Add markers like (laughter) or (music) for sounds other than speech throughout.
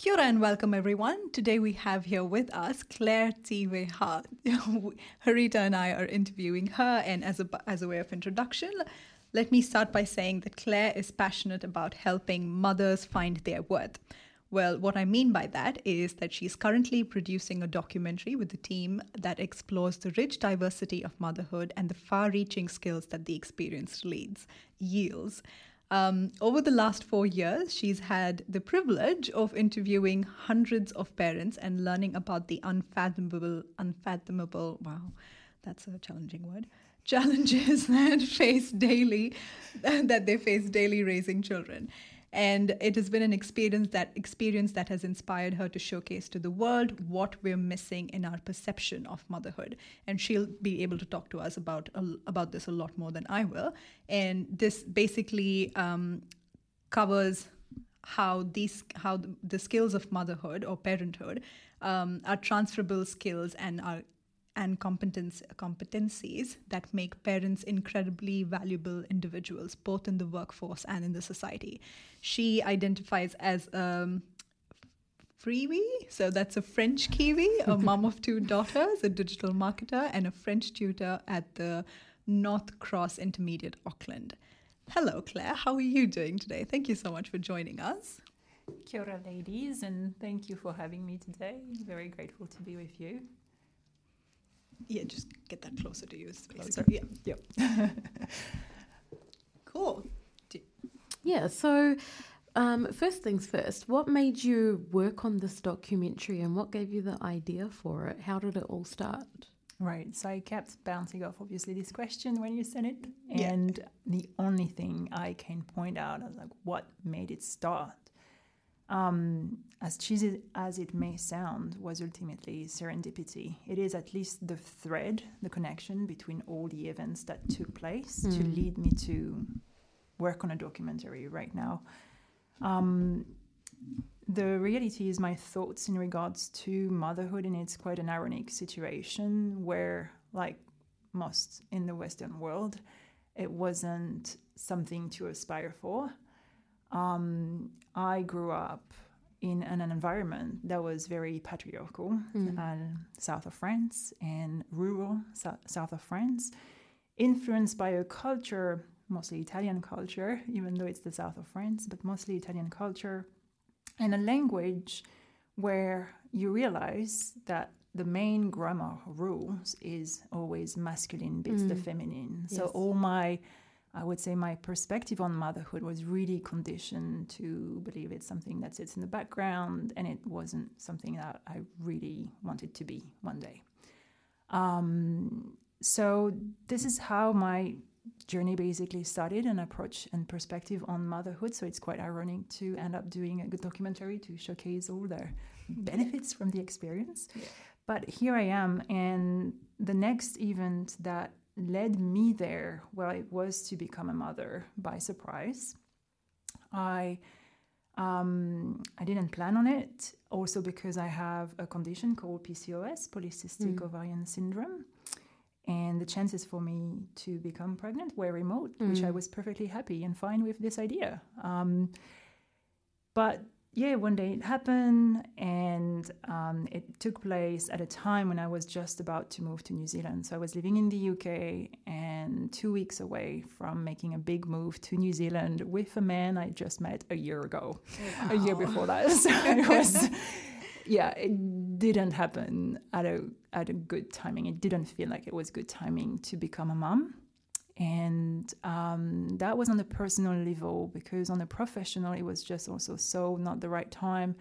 Kia ora and welcome everyone. Today we have here with us Claire Thiveyrat. (laughs) Harita and I are interviewing her, and as a, as a way of introduction, let me start by saying that Claire is passionate about helping mothers find their worth. Well, what I mean by that is that she's currently producing a documentary with the team that explores the rich diversity of motherhood and the far reaching skills that the experience leads, yields. Um, over the last four years, she's had the privilege of interviewing hundreds of parents and learning about the unfathomable, unfathomable, wow, that's a challenging word, (laughs) challenges (laughs) that face daily, (laughs) that they face daily raising children and it has been an experience that experience that has inspired her to showcase to the world what we're missing in our perception of motherhood. And she'll be able to talk to us about about this a lot more than I will. And this basically um, covers how these how the, skills of motherhood or parenthood um, are transferable skills and are and competence, competencies that make parents incredibly valuable individuals, both in the workforce and in the society. She identifies as a um, freebie, so that's a French Kiwi, a (laughs) mom of two daughters, a digital marketer, and a French tutor at the Northcross Intermediate Auckland. Hello, Claire. How are you doing today? Thank you so much for joining us. Kia ora, ladies, and thank you for having me today. Very grateful to be with you. Yeah, just get that closer to you. Closer. Yeah. Yep. (laughs) cool. Yeah. So, um, first things first, what made you work on this documentary and what gave you the idea for it? How did it all start? Right. So I kept bouncing off obviously this question when you sent it. And the only thing I can point out is like what made it start um, as cheesy as it may sound, was ultimately serendipity. It is at least the thread, the connection between all the events that took place mm. to hmm. lead me to work on a documentary right now. Um, the reality is my thoughts in regards to motherhood, and it's quite an ironic situation where, like most in the Western world, it wasn't something to aspire for. Um, I grew up in an, environment that was very patriarchal, mm. uh, south of France and rural so- south of France, influenced by a culture, mostly Italian culture, even though it's the south of France, but mostly Italian culture, and a language where you realize that the main grammar rules is always masculine beats mm. the feminine. Yes. So all my I would say my perspective on motherhood was really conditioned to believe it's something that sits in the background and it wasn't something that I really wanted to be one day. Um, so, this is how my journey basically started an approach and perspective on motherhood. So, it's quite ironic to end up doing a good documentary to showcase all the (laughs) benefits from the experience. Yeah. But here I am, and the next event that led me there, well, it was to become a mother by surprise. I um, I didn't plan on it, also because I have a condition called PCOS, polycystic mm. ovarian syndrome, and the chances for me to become pregnant were remote, mm. which I mm. was perfectly happy and fine with this idea. Um, but yeah, one day it happened, and um, it took place at a time when I was just about to move to New Zealand. So I was living in the UK and two weeks away from making a big move to New Zealand with a man I just met a year ago, wow. a year before that. (laughs) So it was, yeah, it didn't happen at a at a good timing. It didn't feel like it was good timing to become a mom. And um, that was on the personal level because on the professional, it was just also so not the right time.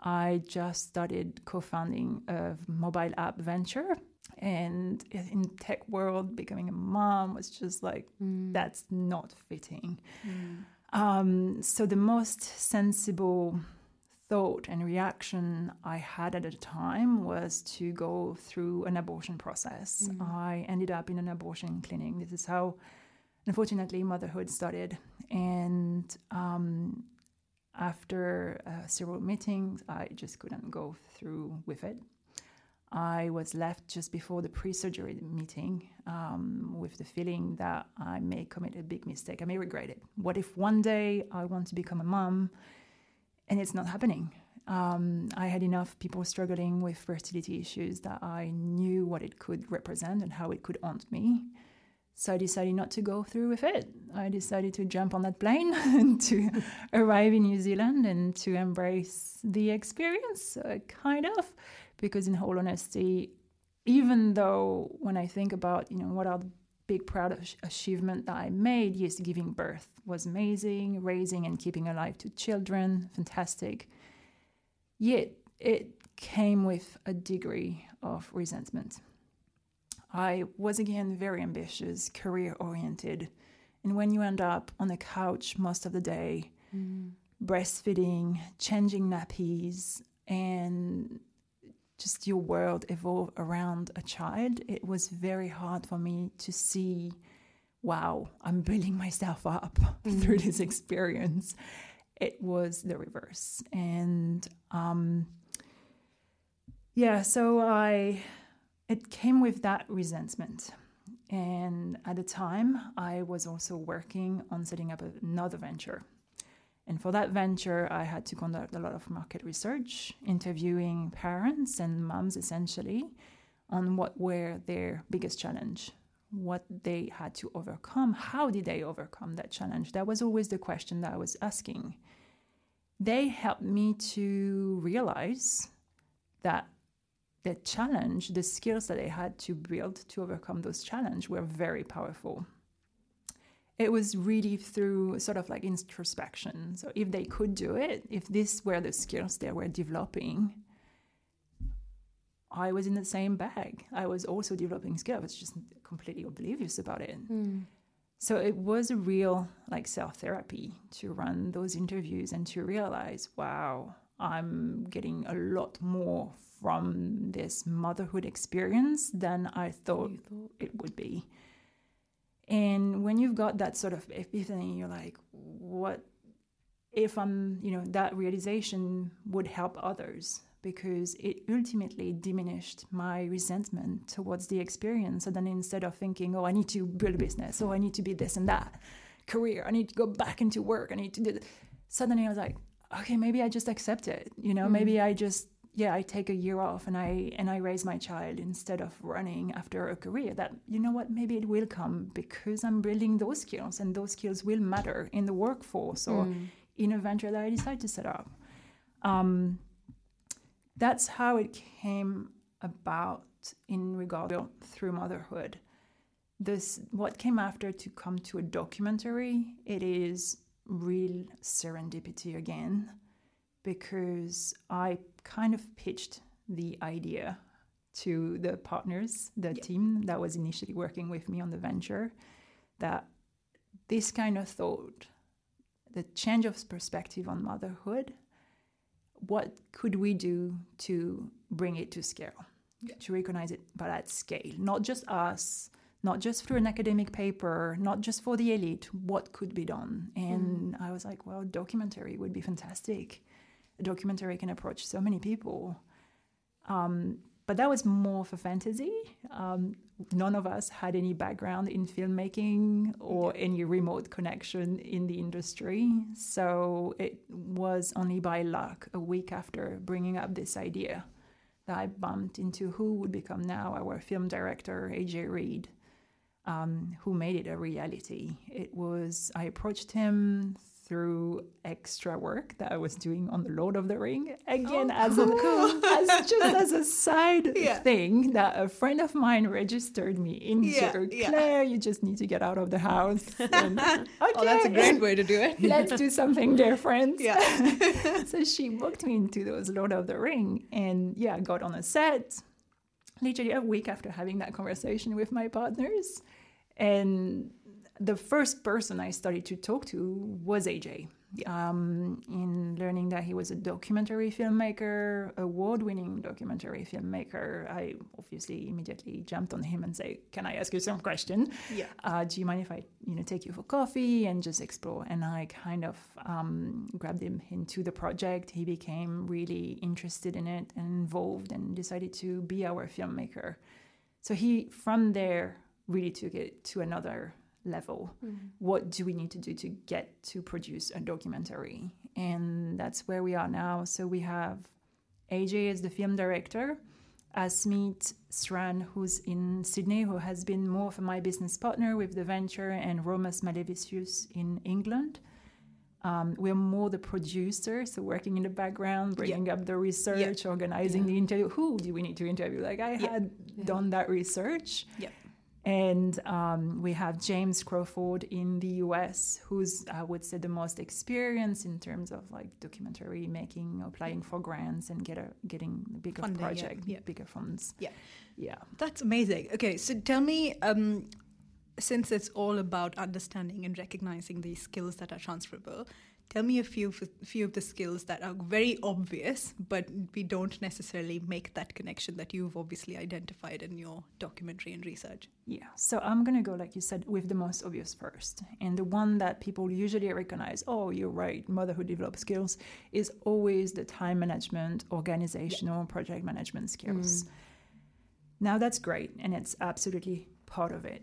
I just started co-founding a mobile app venture, and in tech world, becoming a mom was just like mm. that's not fitting. Mm. Um, so the most sensible thought and reaction I had at the time was to go through an abortion process. Mm. I ended up in an abortion clinic. This is how, unfortunately, motherhood started. And um, after uh, several meetings, I just couldn't go through with it. I was left just before the pre surgery meeting um, with the feeling that I may commit a big mistake. I may regret it. What if one day I want to become a mom? And it's not happening. Um, I had enough people struggling with fertility issues that I knew what it could represent and how it could haunt me. So I decided not to go through with it. I decided to jump on that plane (laughs) and to arrive in New Zealand and to embrace the experience, uh, kind of. Because, in all honesty, even though when I think about, you know, what are the big proud achievement that I made, yes, giving birth was amazing, raising and keeping alive two children, fantastic. Yet it came with a degree of resentment I was again very ambitious, career oriented. And when you end up on the couch most of the day, mm. breastfeeding, changing nappies, and just your world evolve around a child, it was very hard for me to see, wow, I'm building myself up (laughs) through this experience. It was the reverse. And um, yeah, so I it came with that resentment. And at the time, I was also working on setting up another venture. And for that venture, I had to conduct a lot of market research, interviewing parents and moms essentially on what were their biggest challenge, what they had to overcome, how did they overcome that challenge? That was always the question that I was asking. They helped me to realize that the challenge, the skills that they had to build to overcome those challenges were very powerful. It was really through sort of like introspection. So if they could do it, if these were the skills they were developing, I was in the same bag. I was also developing skills. I was just completely oblivious about it. Mm. So it was a real like self therapy to run those interviews and to realize, wow, I'm getting a lot more from this motherhood experience than I thought, thought, it would be. And when you've got that sort of epiphany, you're like, what if I'm, you know, that realization would help others because it ultimately diminished my resentment towards the experience. And then instead of thinking, oh, I need to build a business, oh, I need to be this and that career, I need to go back into work, I need to do this. Suddenly I was like, okay, maybe I just accept it. You know, mm-hmm. maybe I just yeah, I take a year off and I and I raise my child instead of running after a career. That you know what, maybe it will come because I'm building those skills and those skills will matter in the workforce or mm. in a venture that I decide to set up. Um, that's how it came about in regard through motherhood. This what came after to come to a documentary. It is real serendipity again because I kind of pitched the idea to the partners, the yeah. team that was initially working with me on the venture, that this kind of thought, the change of perspective on motherhood, what could we do to bring it to scale, yeah. to recognize it, but at scale, not just us, not just through an academic paper, not just for the elite, what could be done? And mm. I was like, well, documentary would be fantastic a documentary can approach so many people. Um, but that was more for fantasy. Um, none of us had any background in filmmaking or any remote connection in the industry. So it was only by luck, a week after bringing up this idea, that I bumped into who would become now our film director, AJ Reed, um, who made it a reality. It was, I approached him through extra work that I was doing on the Lord of the Ring again oh, as cool. a (laughs) as just as a side (laughs) yeah. thing that a friend of mine registered me into. Yeah, yeah. Claire, you just need to get out of the house. (laughs) And, okay, oh, that's a great way to do it. let's do something different. Yeah. so she booked me into those Lord of the Ring, and yeah, got on a set. Literally a week after having that conversation with my partners, and the first person I started to talk to was AJ. Um, in learning that he was a documentary filmmaker, award-winning documentary filmmaker, I obviously immediately jumped on him and say, "Can I ask you some question? Yeah. Uh, do you mind if I, you know, take you for coffee and just explore?" And I kind of um, grabbed him into the project. He became really interested in it and involved, and decided to be our filmmaker. So he, from there, really took it to another level. Mm. What do we need to do to get to produce a documentary? and that's where we are now. So we have AJ as the film director, Asmeet Sran, who's in Sydney, who has been more of my business partner with the venture, and Romas Malevicius in England. Um, we're more the producer, so working in the background, bringing up the research, organizing the interview. Who do we need to interview? Like I had done that research. And um, we have James Crawford in the US, who's, I would say, the most experienced in terms of like documentary making, applying for grants, and get a, getting bigger Funding, yeah, project, yeah. bigger funds. Yeah. Yeah. That's amazing. Okay, so tell me, um, since it's all about understanding and recognizing these skills that are transferable, tell me a few of, few of the skills that are very obvious, but we don't necessarily make that connection that you've obviously identified in your documentary and research. Yeah, so I'm gonna go, like you said, with the most obvious first. And the one that people usually recognize, oh, you're right, motherhood developed skills, is always the time management, organizational, project management skills. Mm. Now, that's great, and it's absolutely part of it.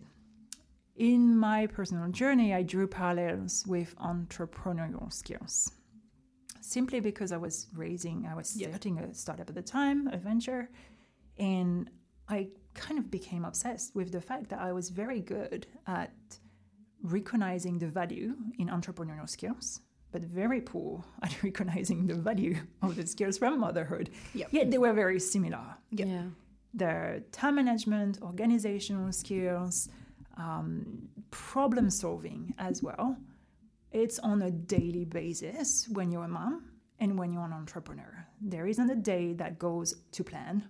In my personal journey, I drew parallels with entrepreneurial skills. Simply because I was raising, I was starting a startup at the time, a venture, and I kind of became obsessed with the fact that I was very good at recognizing the value in entrepreneurial skills, but very poor (laughs) at recognizing the value of the skills from motherhood. Yep. Yet they were very similar. Yeah. Yeah. Their time management, organizational skills, um, problem solving as well. It's on a daily basis when you're a mom and when you're an entrepreneur. There isn't a day that goes to plan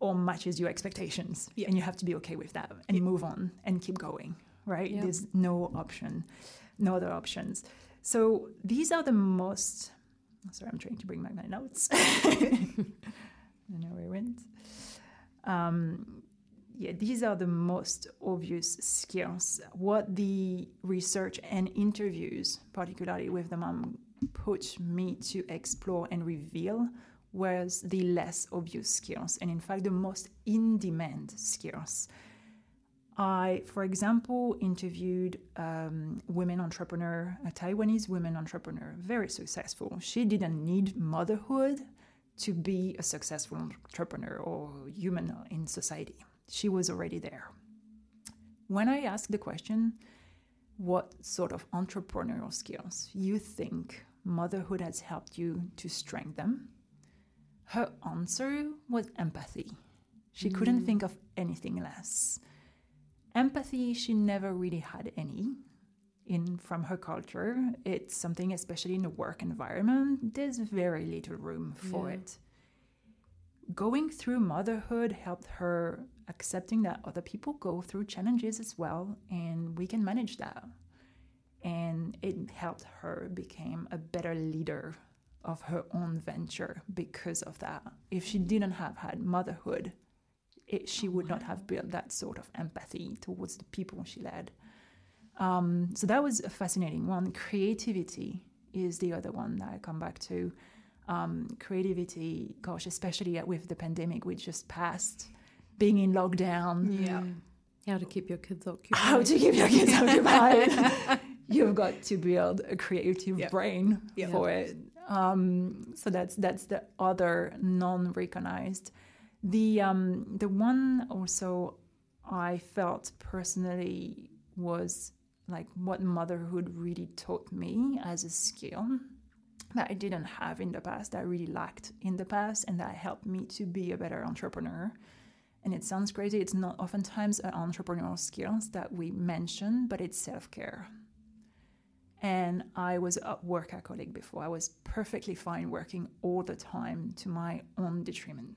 or matches your expectations. Yeah. And you have to be okay with that and move on and keep going, right? Yeah. There's no option, no other options. So these are the most. Sorry, I'm trying to bring back my notes. (laughs) I know where it went. Um, yeah, these are the most obvious skills. What the research and interviews, particularly with the mom, pushed me to explore and reveal was the less obvious skills, and in fact, the most in demand skills. I, for example, interviewed um, women entrepreneur, a Taiwanese women entrepreneur, very successful. She didn't need motherhood to be a successful entrepreneur or human in society. She was already there. When I asked the question, what sort of entrepreneurial skills you think motherhood has helped you to strengthen, her answer was empathy. She couldn't mm. think of anything less. Empathy, she never really had any in from her culture. It's something, especially in the work environment, there's very little room for Yeah. it. Going through motherhood helped her accepting that other people go through challenges as well, and we can manage that. And it helped her become a better leader of her own venture because of that. If she didn't have had motherhood, it, she would not have built that sort of empathy towards the people she led. Um, so that was a fascinating one. Creativity is the other one that I come back to. Um, creativity, gosh, especially with the pandemic we just passed, being in lockdown, Yeah. How to keep your kids occupied. how to keep your kids occupied. (laughs) You've got to build a creative Yeah. brain Yeah. for it. Um, so that's that's the other non-recognized. The um, the one also I felt personally was like what motherhood really taught me as a skill that I didn't have in the past, that I really lacked in the past, and that helped me to be a better entrepreneur. And it sounds crazy, it's not oftentimes an entrepreneurial skills that we mention, but it's self care. And I was a workaholic before. I was perfectly fine working all the time to my own detriment.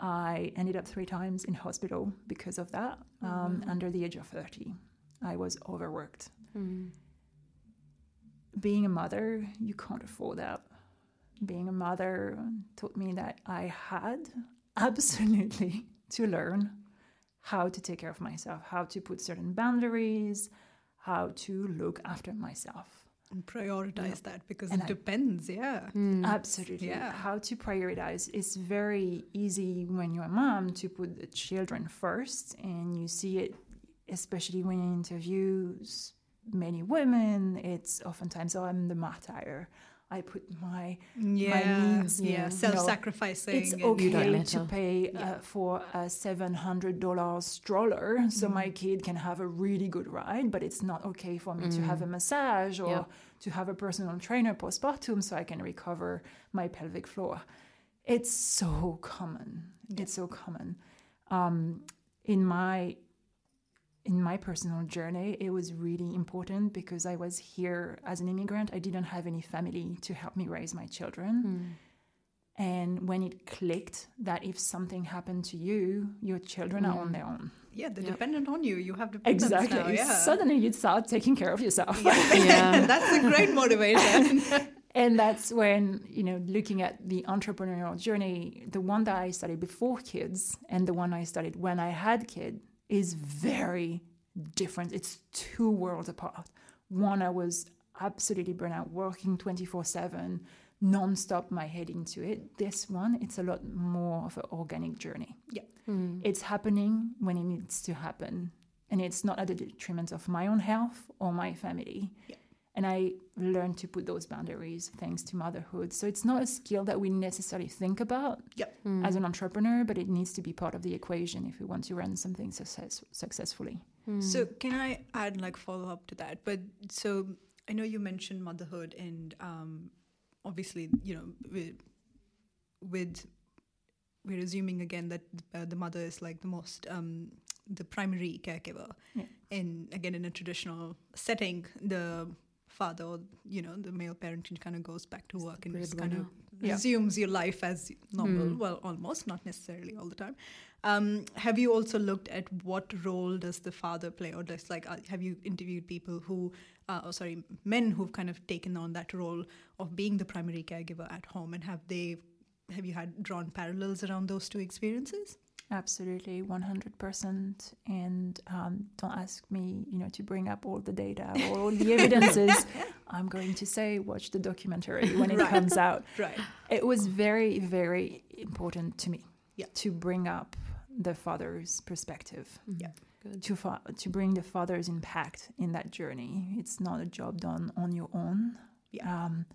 I ended up three times in hospital because of that um, under the age of 30. I was overworked. Mm. Being a mother, you can't afford that. Being a mother taught me that I had absolutely (laughs) to learn how to take care of myself, how to put certain boundaries, how to look after myself. And prioritize that because And it I- depends. Yeah. Mm. Absolutely. Yeah. How to prioritize. It's very easy when you're a mom to put the children first, and you see it, especially when in interviews, many women, it's oftentimes, oh, I'm the martyr. I put my Yeah, needs, yeah, yeah. self-sacrificing. it's You don't okay to pay Yeah. uh, for a seven hundred dollars stroller so my kid can have a really good ride, but it's not okay for me to have a massage or Yeah. to have a personal trainer postpartum so I can recover my pelvic floor. It's so common. It's so common. Um, in my in my personal journey, it was really important because I was here as an immigrant. I didn't have any family to help me raise my children. Hmm. And when it clicked that if something happened to you, your children are on hmm. their own. yeah, they're Yep. dependent on you. You have to Exactly. now. Yeah. (laughs) Suddenly you start taking care of yourself. Yeah. (laughs) (laughs) That's a great motivation. and that's when, you know, looking at the entrepreneurial journey, the one that I studied before kids and the one I studied when I had kid is very different. It's two worlds apart. One, I was absolutely burnt out, working 24 7, non-stop my head into it. This one, it's a lot more of an organic journey. Yeah. Mm. It's happening when it needs to happen. And it's not at the detriment of my own health or my family. Yeah. And I learned to put those boundaries thanks to motherhood. So it's not a skill that we necessarily think about Yep. as an entrepreneur, but it needs to be part of the equation if we want to run something success- successfully. So can I add like follow up to that? But so I know you mentioned motherhood and um, obviously you know with, with we're assuming again that uh, the mother is like the most um, the primary caregiver, Yeah. and again in a traditional setting the father or you know the male parent kind of goes back to work and just kind of Yeah. resumes your life as normal Mm. well almost not necessarily all the time um, have you also looked at what role does the father play or does like uh, have you interviewed people who uh, oh, sorry men who've kind of taken on that role of being the primary caregiver at home and have they have you had drawn parallels around those two experiences Absolutely, 100%. And um, don't ask me, you know, to bring up all the data or all the (laughs) evidences. I'm going to say, watch the documentary when it Right. comes out. (laughs) right It was very, very important to me Yeah. to bring up the father's perspective, Yeah. Good. to, fa- to bring the father's impact in that journey. It's not a job done on your own. Yeah. Um,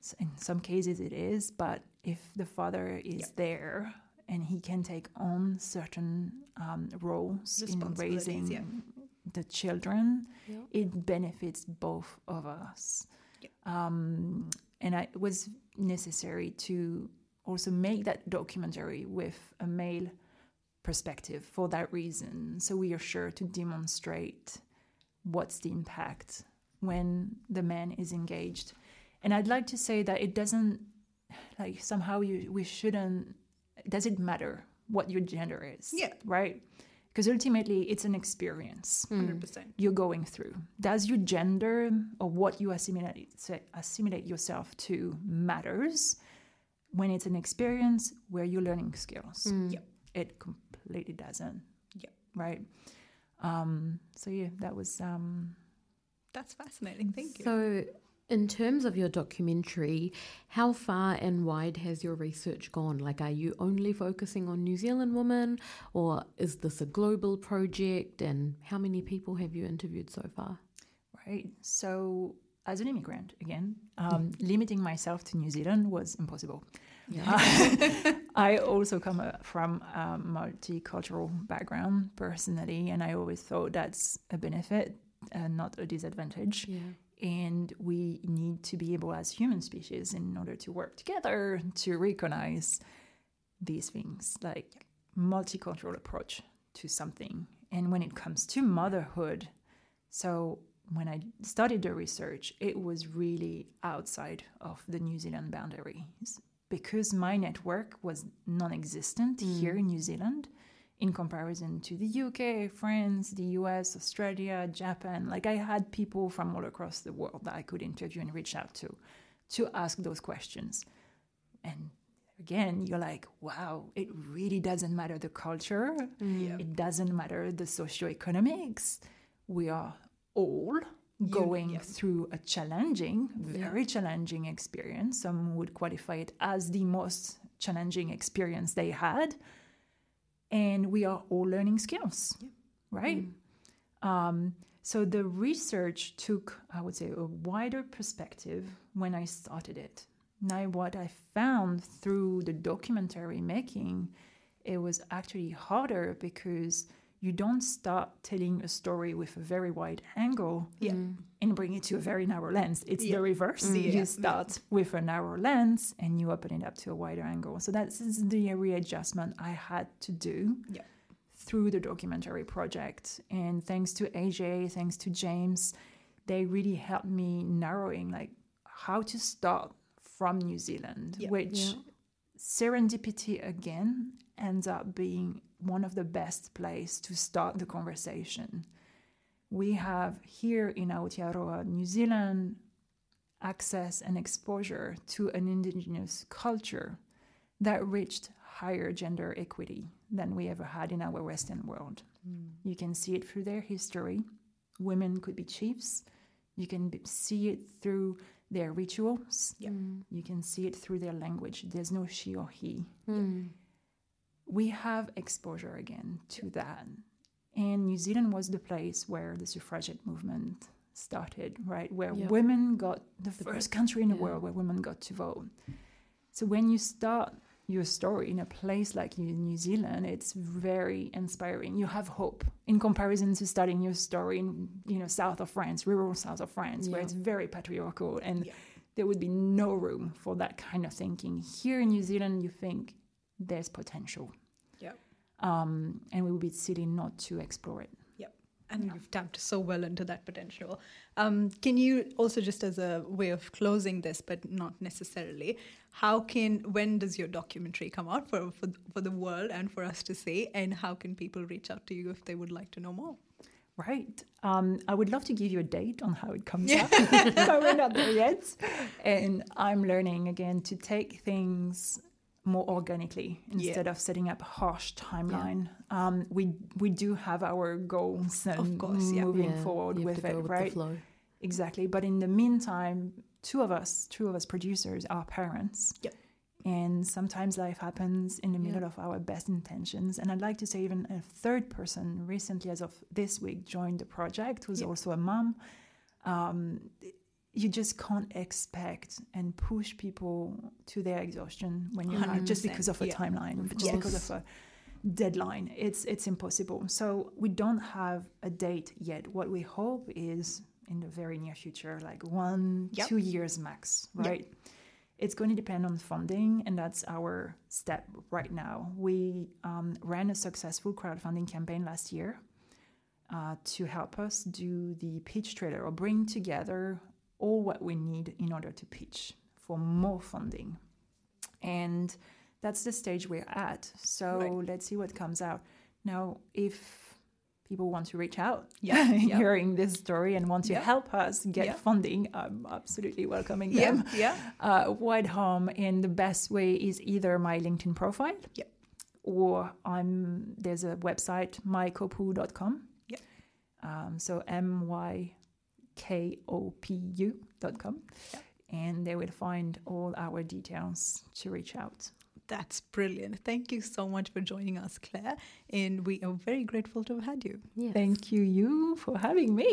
s- in some cases it is, but if the father is Yeah. there and he can take on certain um, roles in raising yeah. the children, Yeah. it benefits both of us. Yeah. Um, and I, it was necessary to also make that documentary with a male perspective for that reason. So we are sure to demonstrate what's the impact when the man is engaged. And I'd like to say that it doesn't like somehow you we shouldn't does it matter what your gender is? Yeah. Right? Because ultimately it's an experience Mm. 100% you're going through. Does your gender or what you assimilate assimilate yourself to matters when it's an experience where you're learning skills? Mm. Yep. It completely doesn't. Yep. Right. Um, so yeah, that was um, that's fascinating thank you So, in terms of your documentary, how far and wide has your research gone? Like, are you only focusing on New Zealand women, or is this a global project? And how many people have you interviewed so far? right. So as an immigrant, again, um, limiting myself to New Zealand was impossible. (laughs) I also come uh, from a multicultural background personally, and I always thought that's a benefit and not a disadvantage. yeah. And we need to be able, as human species, in order to work together, to recognize these things like multicultural approach to something. And when it comes to motherhood, so when I studied the research, it was really outside of the New Zealand boundaries because my network was non existent here in New mm. Zealand in comparison to the UK, France, the US, Australia, Japan. Like I had people from all across the world that I could interview and reach out to to ask those questions. And again, you're like, wow, it really doesn't matter the culture, Yeah. it doesn't matter the socioeconomics. We are all going yeah. through a challenging, very challenging experience. Some would qualify it as the most challenging experience they had. And we are all learning skills, right? Um, So the research took, I would say, a wider perspective when I started it. Now, what I found through the documentary making, it was actually harder because you don't start telling a story with a very wide angle Yeah. and bring it to a very narrow lens. It's Yeah. the reverse. Mm. Yeah. You start with a narrow lens and you open it up to a wider angle. So that's the readjustment I had to do Yeah. through the documentary project. And thanks to AJ, thanks to James, they really helped me narrowing like how to start from New Zealand, which serendipity again ends up being one of the best place to start the conversation. We have here in Aotearoa, New Zealand, access and exposure to an indigenous culture that reached higher gender equity than we ever had in our Western world. You can see it through their history. Women could be chiefs. You can see it through their rituals. Yeah. You can see it through their language. There's no she or he. Mm. We have exposure again to that. And New Zealand was the place where the suffragette movement started, right? Where Yeah. women got the first country in the yeah. world where women got to vote. So when you start your story in a place like New Zealand, it's very inspiring. You have hope in comparison to starting your story in you know south of France, rural south of France, where it's very patriarchal and Yeah. there would be no room for that kind of thinking. Here in New Zealand, you think there's potential. Yeah. Um, and we would be silly not to explore it. Yep, and you've tapped so well into that potential. Um, can you also, just as a way of closing this, but not necessarily, how can when does your documentary come out for for, for the world and for us to see, and how can people reach out to you if they would like to know more? Right. Um, I would love to give you a date on how it comes Yeah. out, (laughs) but we're not there yet. (laughs) And I'm learning again to take things more organically instead of setting up a harsh timeline. Um, we we do have our goals and course, yeah. moving Yeah, forward with it, with right? The flow. Exactly. But in the meantime, two of us, two of us producers are parents. Yep. And sometimes life happens in the Yeah. middle of our best intentions. And I'd like to say, even a third person recently, as of this week, joined the project, who's also a mom. Um, you just can't expect and push people to their exhaustion when you have just because of a yeah. timeline, just because of a deadline. It's it's impossible. So we don't have a date yet. What we hope is in the very near future, like one, Yep. two years max, Yep. right? It's going to depend on funding, and that's our step right now. We um, ran a successful crowdfunding campaign last year uh, to help us do the pitch trailer or bring together all what we need in order to pitch for more funding. And that's the stage we're at. So Right. let's see what comes out. Now, if people want to reach out Yeah, (laughs) yeah. hearing this story and want to Yeah. help us get Yeah. funding, I'm absolutely welcoming them. yeah, Uh, Wide Home, and the best way is either my LinkedIn profile Yeah. or I'm there's a website mykopu.com. Yeah. Um, so M Y K O P U dot com. And they will find all our details to reach out. that's brilliant. Thank you so much for joining us, Claire, and we are very grateful to have had you. Yes. Thank you, you, for having me.